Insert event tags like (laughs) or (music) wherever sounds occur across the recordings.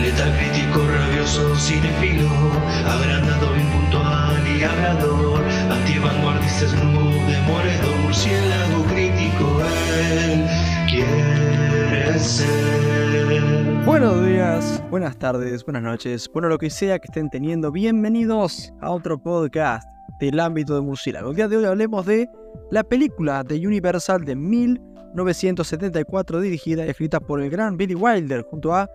Letal crítico, rabioso, cinefilo, agrandado, impuntual y hablador, antivanguardista, snoop, murciélago crítico, él quiere ser. Buenos días, buenas tardes, buenas noches, bueno lo que sea que estén teniendo, bienvenidos a otro podcast del ámbito de murciélago. El día de hoy hablemos de la película de Universal de 1974 dirigida y escrita por el gran Billy Wilder junto a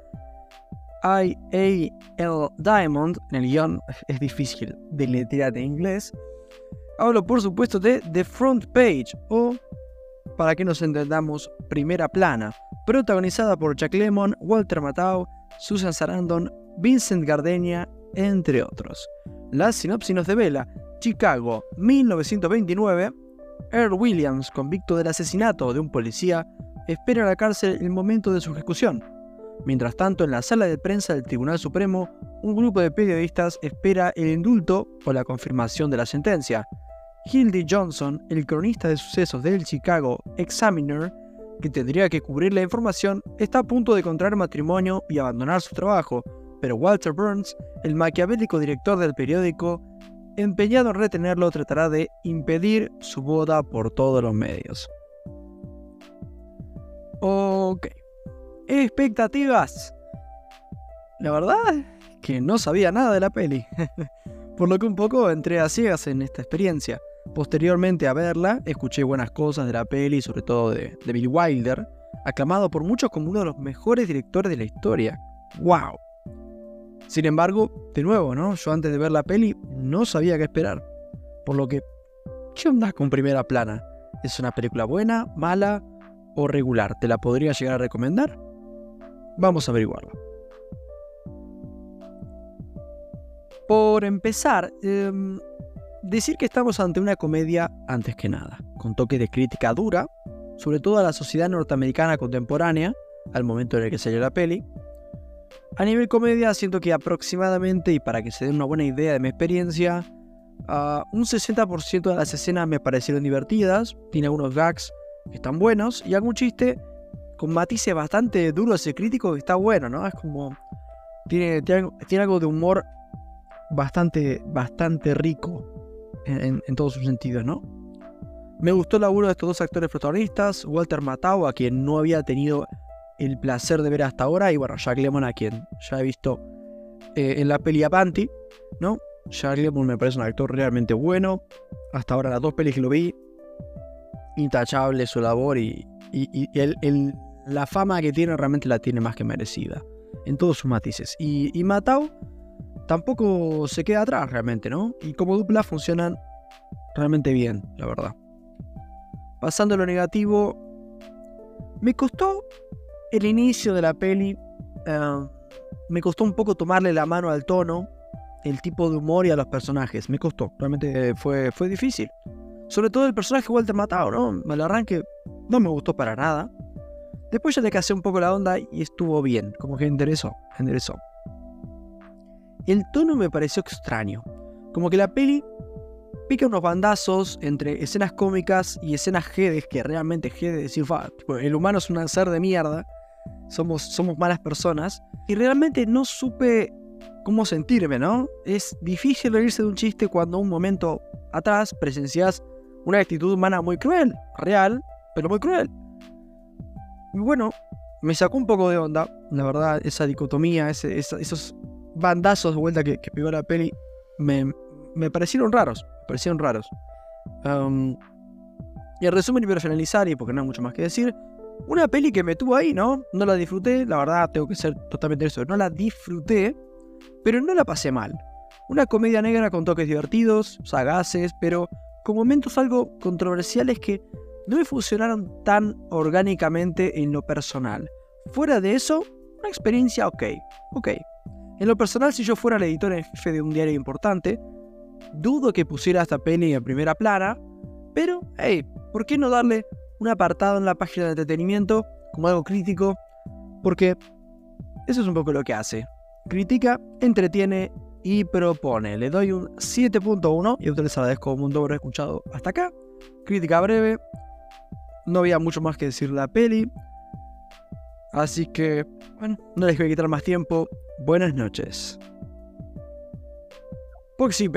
I.A.L. Diamond, en el guion es difícil de letrear en inglés. Hablo por supuesto de The Front Page o, para que nos entendamos, Primera Plana, protagonizada por Jack Lemmon, Walter Matthau, Susan Sarandon, Vincent Gardenia, entre otros. La sinopsis nos devela Chicago, 1929. Earl Williams, convicto del asesinato de un policía, espera en la cárcel el momento de su ejecución. Mientras tanto, en la sala de prensa del Tribunal Supremo, un grupo de periodistas espera el indulto o la confirmación de la sentencia. Hildy Johnson, el cronista de sucesos del Chicago Examiner, que tendría que cubrir la información, está a punto de contraer matrimonio y abandonar su trabajo, pero Walter Burns, el maquiavélico director del periódico, empeñado en retenerlo, tratará de impedir su boda por todos los medios. Ok. Expectativas. La verdad que no sabía nada de la peli. (laughs) por lo que un poco entré a ciegas en esta experiencia. Posteriormente a verla, escuché buenas cosas de la peli, sobre todo de, de Bill Wilder, aclamado por muchos como uno de los mejores directores de la historia. ¡Wow! Sin embargo, de nuevo, ¿no? Yo antes de ver la peli no sabía qué esperar. Por lo que, ¿qué onda con Primera Plana? ¿Es una película buena, mala o regular? ¿Te la podría llegar a recomendar? Vamos a averiguarlo. Por empezar, em, decir que estamos ante una comedia antes que nada, con toque de crítica dura, sobre todo a la sociedad norteamericana contemporánea, al momento en el que salió la peli, a nivel comedia, siento que aproximadamente, y para que se den una buena idea de mi experiencia, uh, un 60% de las escenas me parecieron divertidas, tiene algunos gags que están buenos, y algún chiste con matices bastante duros y críticos que está bueno, ¿no? Es como. Tiene, tiene, algo de humor bastante, bastante rico en, todos sus sentidos, ¿no? Me gustó el laburo de estos dos actores protagonistas, Walter Matthau, a quien no había tenido el placer de ver hasta ahora. Y bueno, Jack Lemmon, a quien ya he visto eh, en la peli Apanti, ¿no? Jack Lemmon me parece un actor realmente bueno. Hasta ahora las dos pelis que lo vi, intachable su labor y, y, la fama que tiene realmente la tiene más que merecida. En todos sus matices. Y, y Matau tampoco se queda atrás realmente, ¿no? Y como dupla funcionan realmente bien, la verdad. Pasando a lo negativo, me costó el inicio de la peli em, me costó un poco tomarle la mano al tono, el tipo de humor y a los personajes. Me costó, realmente fue, fue difícil. Sobre todo el personaje Walter Matado, ¿no? Lo arranque no me gustó para nada. Después ya le casé un poco la onda y estuvo bien, como que enderezó, enderezó. El tono me pareció extraño, como que la peli pica unos bandazos entre escenas cómicas y escenas jedes, que realmente decir, el humano es un ser de mierda, somos, somos malas personas. Y realmente no supe cómo sentirme, ¿no? Es difícil reírse de un chiste cuando un momento atrás presencias una actitud humana muy cruel, real, pero muy cruel. Y bueno, me sacó un poco de onda, la verdad, esa dicotomía, esos bandazos de vuelta que, que pegó la peli, me, parecieron raros, me parecieron raros. y en resumen, y para finalizar, y porque no hay mucho más que decir, una peli que me tuvo ahí, ¿no? No la disfruté, la verdad tengo que ser totalmente eso. No la disfruté, pero no la pasé mal. Una comedia negra con toques divertidos, sagaces, pero con momentos algo controversiales que no me funcionaron tan orgánicamente en lo personal. Fuera de eso, una experiencia ok, ok. En lo personal, si yo fuera el editor en jefe de un diario importante, dudo que pusiera esta peli en primera plana, pero, hey, ¿por qué no darle un apartado en la página de entretenimiento como algo crítico, porque eso es un poco lo que hace. Critica, entretiene y propone. Le doy un 7.1 y a ustedes les agradezco un mundo haber escuchado hasta acá. Crítica breve, no había mucho más que decir de la peli. Así que, bueno, no les voy a quitar más tiempo. Buenas noches. Boxy.